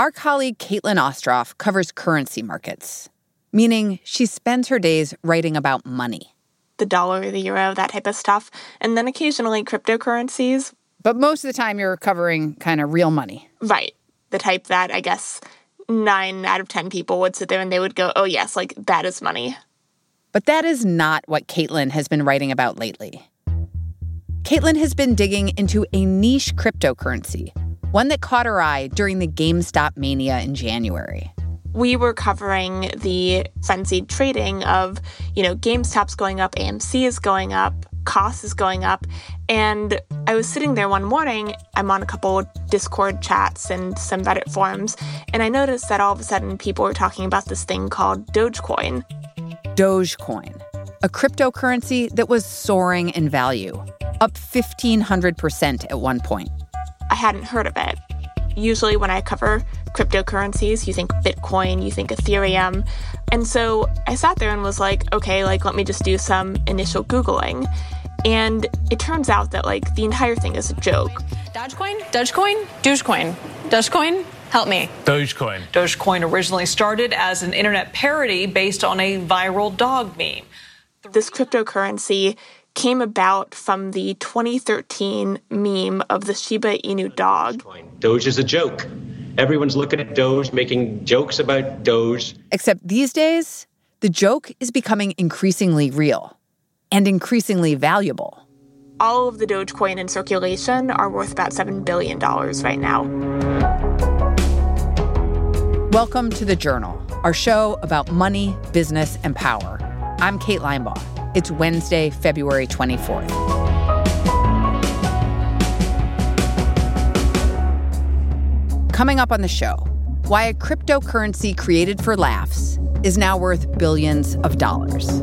Our colleague Caitlin Ostroff covers currency markets, meaning she spends her days writing about money. The dollar, the euro, that type of stuff, and then occasionally cryptocurrencies. But most of the time, you're covering kind of real money. Right. The type that I guess nine out of 10 people would sit there and they would go, oh, yes, like that is money. But that is not what Caitlin has been writing about lately. Caitlin has been digging into a niche cryptocurrency, one that caught her eye during the GameStop mania in January. We were covering the frenzied trading of, you know, GameStop's going up, AMC is going up, Koss is going up. And I was sitting there one morning, I'm on a couple Discord chats and some Reddit forums, and I noticed that all of a sudden people were talking about this thing called Dogecoin. Dogecoin, a cryptocurrency that was soaring in value, up 1,500% at one point. I hadn't heard of it. Usually, when I cover cryptocurrencies, you think Bitcoin, you think Ethereum. And so I sat there and was like, okay, like, let me just do some initial Googling. And it turns out that, like, the entire thing is a joke. Dogecoin? Dogecoin? Dogecoin. Dogecoin? Help me. Dogecoin. Dogecoin originally started as an internet parody based on a viral dog meme. This cryptocurrency came about from the 2013 meme of the Shiba Inu dog. Doge is a joke. Everyone's looking at Doge, making jokes about Doge. Except these days, the joke is becoming increasingly real and increasingly valuable. All of the Dogecoin in circulation are worth about $7 billion right now. Welcome to The Journal, our show about money, business, and power. I'm Kate Linebaugh. It's Wednesday, February 24th. Coming up on the show, why a cryptocurrency created for laughs is now worth billions of dollars.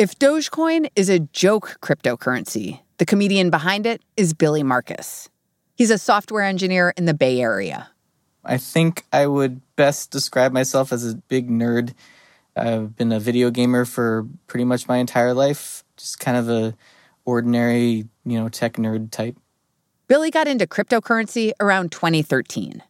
If Dogecoin is a joke cryptocurrency, the comedian behind it is Billy Markus. He's a software engineer in the Bay Area. I think I would best describe myself as a big nerd. I've been a video gamer for pretty much my entire life, just kind of a ordinary, you know, tech nerd type. Billy got into cryptocurrency around 2013.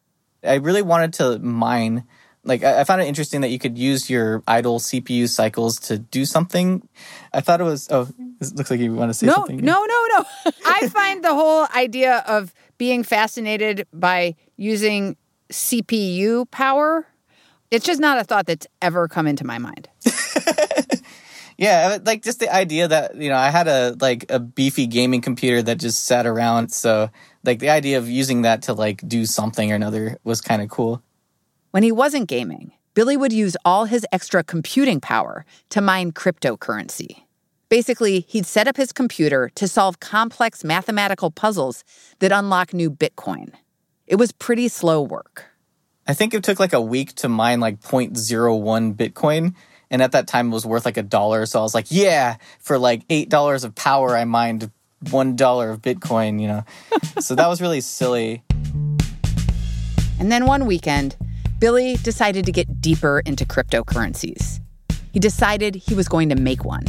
I really wanted to mine like I, found it interesting that you could use your idle CPU cycles to do something. I thought it was. Oh, it looks like you want to say no, something. No, no, no. I find the whole idea of being fascinated by using CPU power. It's just not a thought that's ever come into my mind. yeah, like just the idea that you know I had a like a beefy gaming computer that just sat around, so like the idea of using that to like do something or another was kind of cool. When he wasn't gaming, Billy would use all his extra computing power to mine cryptocurrency. Basically, he'd set up his computer to solve complex mathematical puzzles that unlock new Bitcoin. It was pretty slow work. I think it took like a week to mine like 0.01 Bitcoin. And at that time, it was worth like a dollar. So I was like, yeah, for like $8 of power, I mined $1 of Bitcoin, you know? so that was really silly. And then one weekend, Billy decided to get deeper into cryptocurrencies. He decided he was going to make one,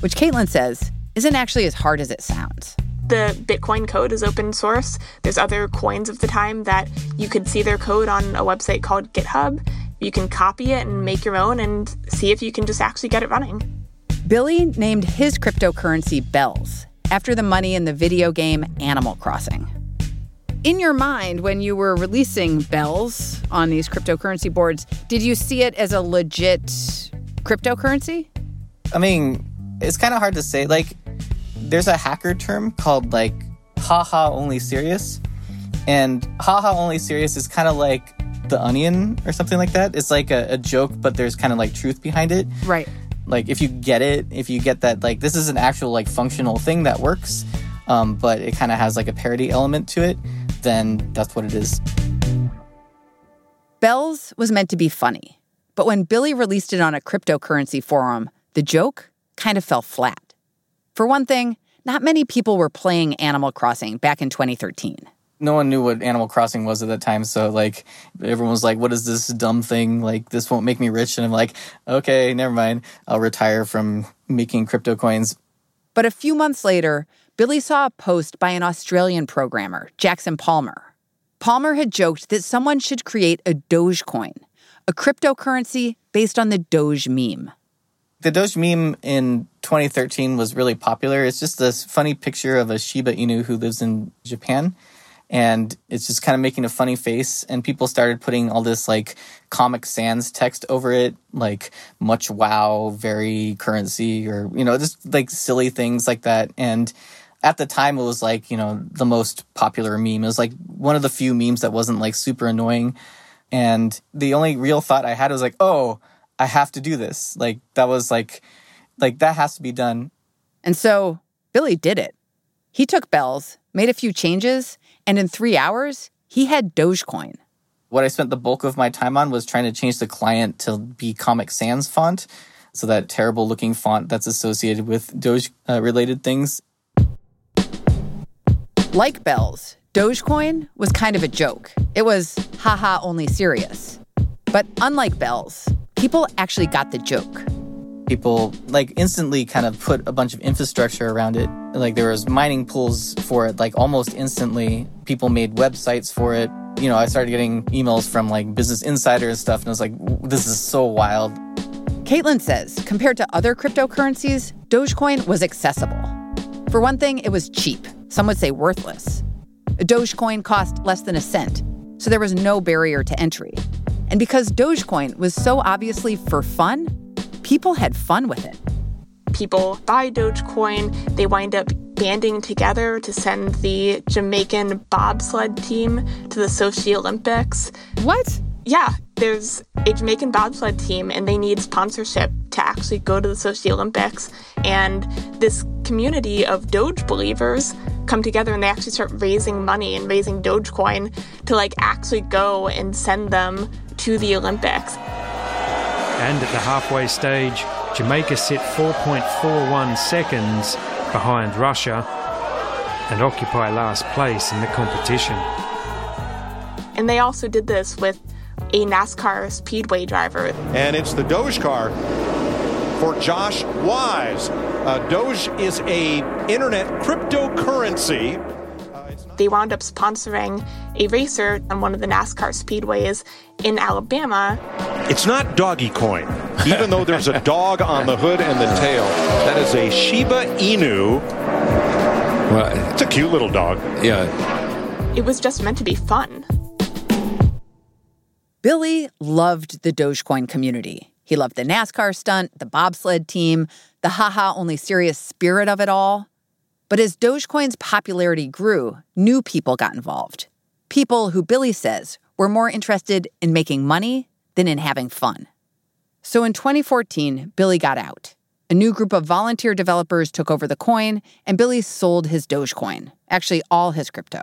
which Caitlin says isn't actually as hard as it sounds. The Bitcoin code is open source. There's other coins of the time that you could see their code on a website called GitHub. You can copy it and make your own and see if you can just actually get it running. Billy named his cryptocurrency Bells after the money in the video game Animal Crossing in your mind when you were releasing bells on these cryptocurrency boards, did you see it as a legit cryptocurrency? I mean, it's kind of hard to say. Like, there's a hacker term called like haha only serious. And haha only serious is kind of like the onion or something like that. It's like a, a joke, but there's kind of like truth behind it. Right. Like if you get it, if you get that, like this is an actual like functional thing that works, um, but it kind of has like a parody element to it, then that's what it is. Bells was meant to be funny, but when Billy released it on a cryptocurrency forum, the joke kind of fell flat. For one thing, not many people were playing Animal Crossing back in 2013. No one knew what Animal Crossing was at that time, so like everyone was like, "What is this dumb thing? Like this won't make me rich." And I'm like, "Okay, never mind. I'll retire from making crypto coins." But a few months later, Billy saw a post by an Australian programmer, Jackson Palmer. Palmer had joked that someone should create a Dogecoin, a cryptocurrency based on the Doge meme. The Doge meme in 2013 was really popular. It's just this funny picture of a Shiba Inu who lives in Japan. And it's just kind of making a funny face. And people started putting all this like Comic Sans text over it, like much wow, very currency, or, you know, just like silly things like that. And at the time, it was like, you know, the most popular meme. It was like one of the few memes that wasn't like super annoying. And the only real thought I had was like, oh, I have to do this. Like that was like like that has to be done. And so Billy did it. He took bells, made a few changes, and in three hours, he had Dogecoin. What I spent the bulk of my time on was trying to change the client to be Comic Sans font. So that terrible looking font that's associated with Doge uh, related things. Like bells, Dogecoin was kind of a joke. It was haha only serious. But unlike bells, people actually got the joke. People like instantly kind of put a bunch of infrastructure around it. Like there was mining pools for it, like almost instantly. People made websites for it. You know, I started getting emails from like Business Insider and stuff, and I was like, this is so wild. Caitlin says compared to other cryptocurrencies, Dogecoin was accessible. For one thing, it was cheap. Some would say worthless. A Dogecoin cost less than a cent, so there was no barrier to entry. And because Dogecoin was so obviously for fun, people had fun with it. People buy Dogecoin, they wind up banding together to send the Jamaican bobsled team to the Sochi Olympics. What? Yeah, there's a Jamaican bobsled team and they need sponsorship to actually go to the Sochi Olympics. And this community of Doge believers come together and they actually start raising money and raising Dogecoin to like actually go and send them to the Olympics. And at the halfway stage, Jamaica sit 4.41 seconds behind Russia and occupy last place in the competition. And they also did this with a NASCAR speedway driver. And it's the Doge car for Josh Wise. Uh, Doge is a internet cryptocurrency. They wound up sponsoring a racer on one of the NASCAR speedways in Alabama. It's not Doggy Coin, even though there's a dog on the hood and the tail. That is a Shiba Inu. Well, It's a cute little dog. yeah. It was just meant to be fun. Billy loved the Dogecoin community. He loved the NASCAR stunt, the bobsled team, the haha only serious spirit of it all. But as Dogecoin's popularity grew, new people got involved. People who Billy says were more interested in making money than in having fun. So in 2014, Billy got out. A new group of volunteer developers took over the coin, and Billy sold his Dogecoin, actually, all his crypto.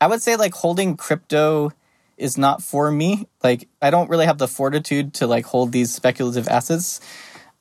I would say like holding crypto is not for me. Like I don't really have the fortitude to like hold these speculative assets.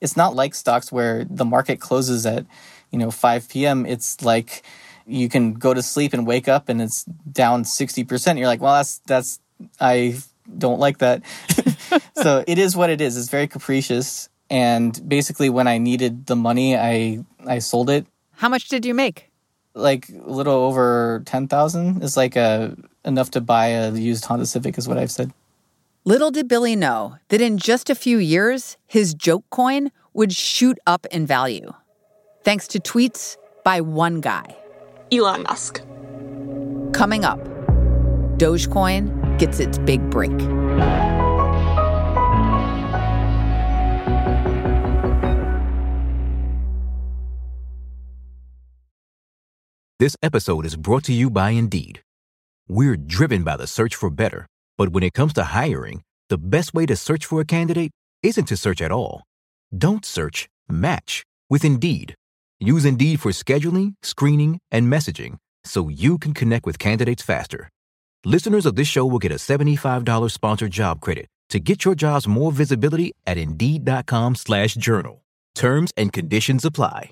It's not like stocks where the market closes at, you know, 5 p.m. It's like you can go to sleep and wake up and it's down 60%. You're like, well, that's that's I don't like that. so it is what it is. It's very capricious. And basically when I needed the money, I I sold it How much did you make? like a little over 10,000 is like a enough to buy a used Honda Civic is what I've said. Little did Billy know that in just a few years, his joke coin would shoot up in value. Thanks to tweets by one guy. Elon Musk. Coming up, Dogecoin gets its big break. This episode is brought to you by Indeed. We're driven by the search for better, But when it comes to hiring, the best way to search for a candidate isn't to search at all. Don't search, match with Indeed. Use Indeed for scheduling, screening, and messaging so you can connect with candidates faster. Listeners of this show will get a $75 sponsored job credit to get your jobs more visibility at Indeed.com slash journal. Terms and conditions apply.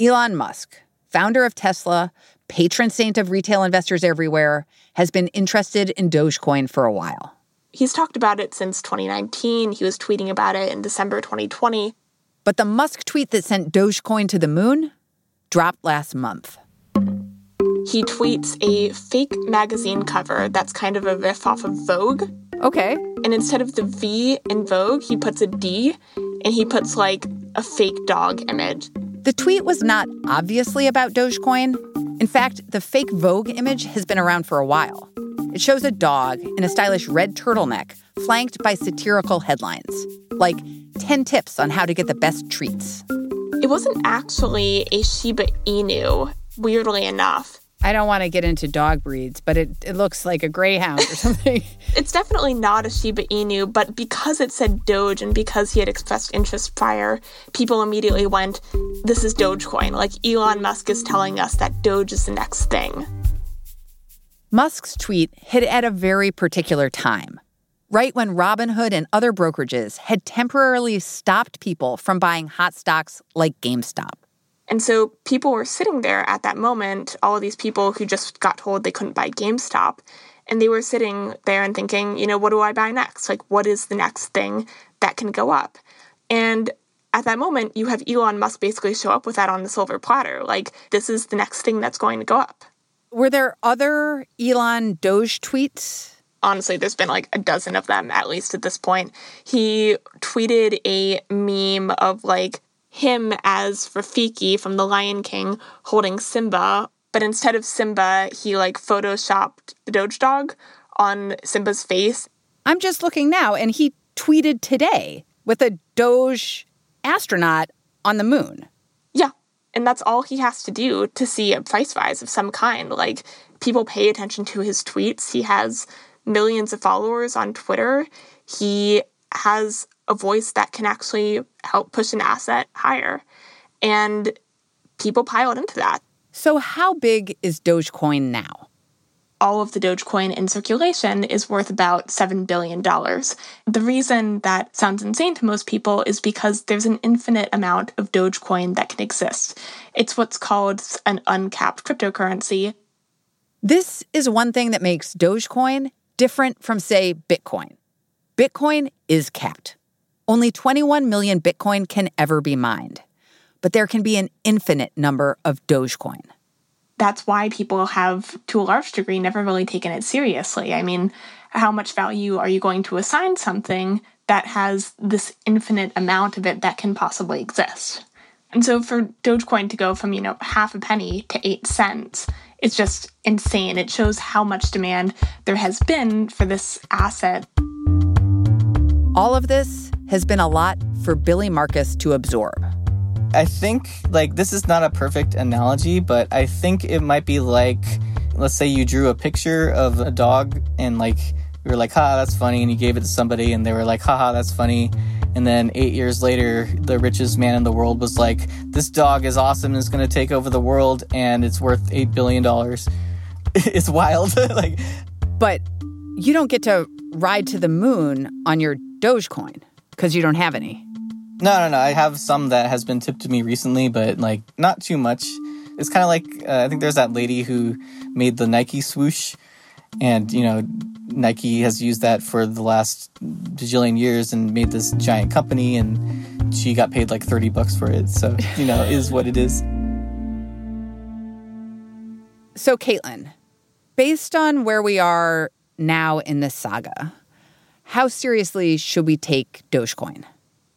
Elon Musk, founder of Tesla, patron saint of retail investors everywhere, has been interested in Dogecoin for a while. He's talked about it since 2019. He was tweeting about it in December 2020. But the Musk tweet that sent Dogecoin to the moon dropped last month. He tweets a fake magazine cover that's kind of a riff off of Vogue. Okay. And instead of the V in Vogue, he puts a D and he puts like a fake dog image. The tweet was not obviously about Dogecoin. In fact, the fake Vogue image has been around for a while. It shows a dog in a stylish red turtleneck flanked by satirical headlines, like 10 tips on how to get the best treats. It wasn't actually a Shiba Inu, weirdly enough. I don't want to get into dog breeds, but it, it looks like a greyhound or something. it's definitely not a Shiba Inu, but because it said Doge and because he had expressed interest prior, people immediately went, This is Dogecoin. Like Elon Musk is telling us that Doge is the next thing. Musk's tweet hit at a very particular time, right when Robinhood and other brokerages had temporarily stopped people from buying hot stocks like GameStop. And so people were sitting there at that moment, all of these people who just got told they couldn't buy GameStop, and they were sitting there and thinking, you know, what do I buy next? Like, what is the next thing that can go up? And at that moment, you have Elon Musk basically show up with that on the silver platter. Like, this is the next thing that's going to go up. Were there other Elon Doge tweets? Honestly, there's been like a dozen of them, at least at this point. He tweeted a meme of like him as Rafiki from The Lion King holding Simba, but instead of Simba, he like photoshopped the Doge dog on Simba's face. I'm just looking now, and he tweeted today with a Doge astronaut on the moon. Yeah. And that's all he has to do to see a price rise of some kind. Like, people pay attention to his tweets. He has millions of followers on Twitter. He has a voice that can actually help push an asset higher. And people piled into that. So, how big is Dogecoin now? All of the Dogecoin in circulation is worth about $7 billion. The reason that sounds insane to most people is because there's an infinite amount of Dogecoin that can exist. It's what's called an uncapped cryptocurrency. This is one thing that makes Dogecoin different from, say, Bitcoin. Bitcoin is capped. Only 21 million Bitcoin can ever be mined, but there can be an infinite number of Dogecoin. That's why people have, to a large degree, never really taken it seriously. I mean, how much value are you going to assign something that has this infinite amount of it that can possibly exist? And so for Dogecoin to go from, you know, half a penny to eight cents, it's just insane. It shows how much demand there has been for this asset. All of this has been a lot for Billy Markus to absorb. I think like this is not a perfect analogy, but I think it might be like let's say you drew a picture of a dog and like you were like, "Ha, that's funny," and you gave it to somebody and they were like, "Haha, that's funny." And then 8 years later, the richest man in the world was like, "This dog is awesome and it's going to take over the world and it's worth 8 billion dollars." it's wild like but you don't get to ride to the moon on your Dogecoin because you don't have any. No, no, no. I have some that has been tipped to me recently, but like not too much. It's kind of like uh, I think there's that lady who made the Nike swoosh, and you know, Nike has used that for the last bajillion years and made this giant company, and she got paid like thirty bucks for it. So you know, is what it is. So, Caitlin, based on where we are now in this saga, how seriously should we take Dogecoin?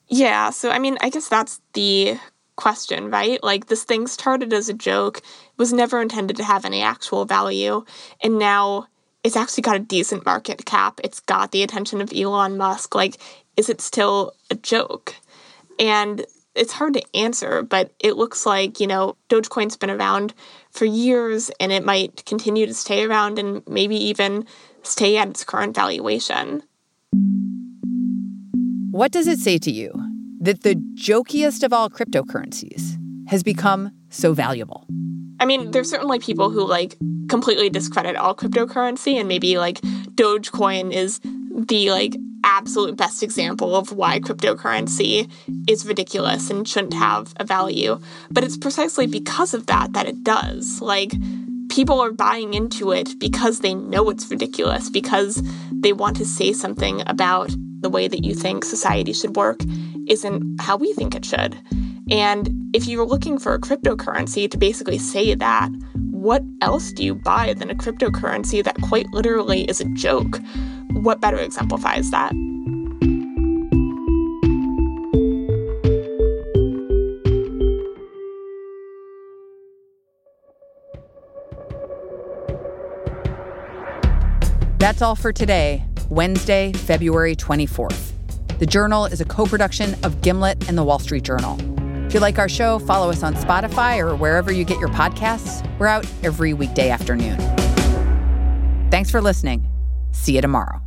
Yeah, so I mean, I guess that's the question, right? Like this thing started as a joke, was never intended to have any actual value, and now it's actually got a decent market cap. It's got the attention of Elon Musk. Like, is it still a joke? And it's hard to answer, but it looks like, you know, Dogecoin's been around for years and it might continue to stay around and maybe even stay at its current valuation. What does it say to you that the jokiest of all cryptocurrencies has become so valuable? I mean, there's certainly people who like completely discredit all cryptocurrency and maybe like Dogecoin is the like absolute best example of why cryptocurrency is ridiculous and shouldn't have a value. But it's precisely because of that that it does. Like, people are buying into it because they know it's ridiculous, because they want to say something about the way that you think society should work isn't how we think it should. And if you're looking for a cryptocurrency to basically say that, what else do you buy than a cryptocurrency that quite literally is a joke? What better exemplifies that? That's all for today, Wednesday, February 24th. The Journal is a co production of Gimlet and the Wall Street Journal. If you like our show, follow us on Spotify or wherever you get your podcasts. We're out every weekday afternoon. Thanks for listening. See you tomorrow.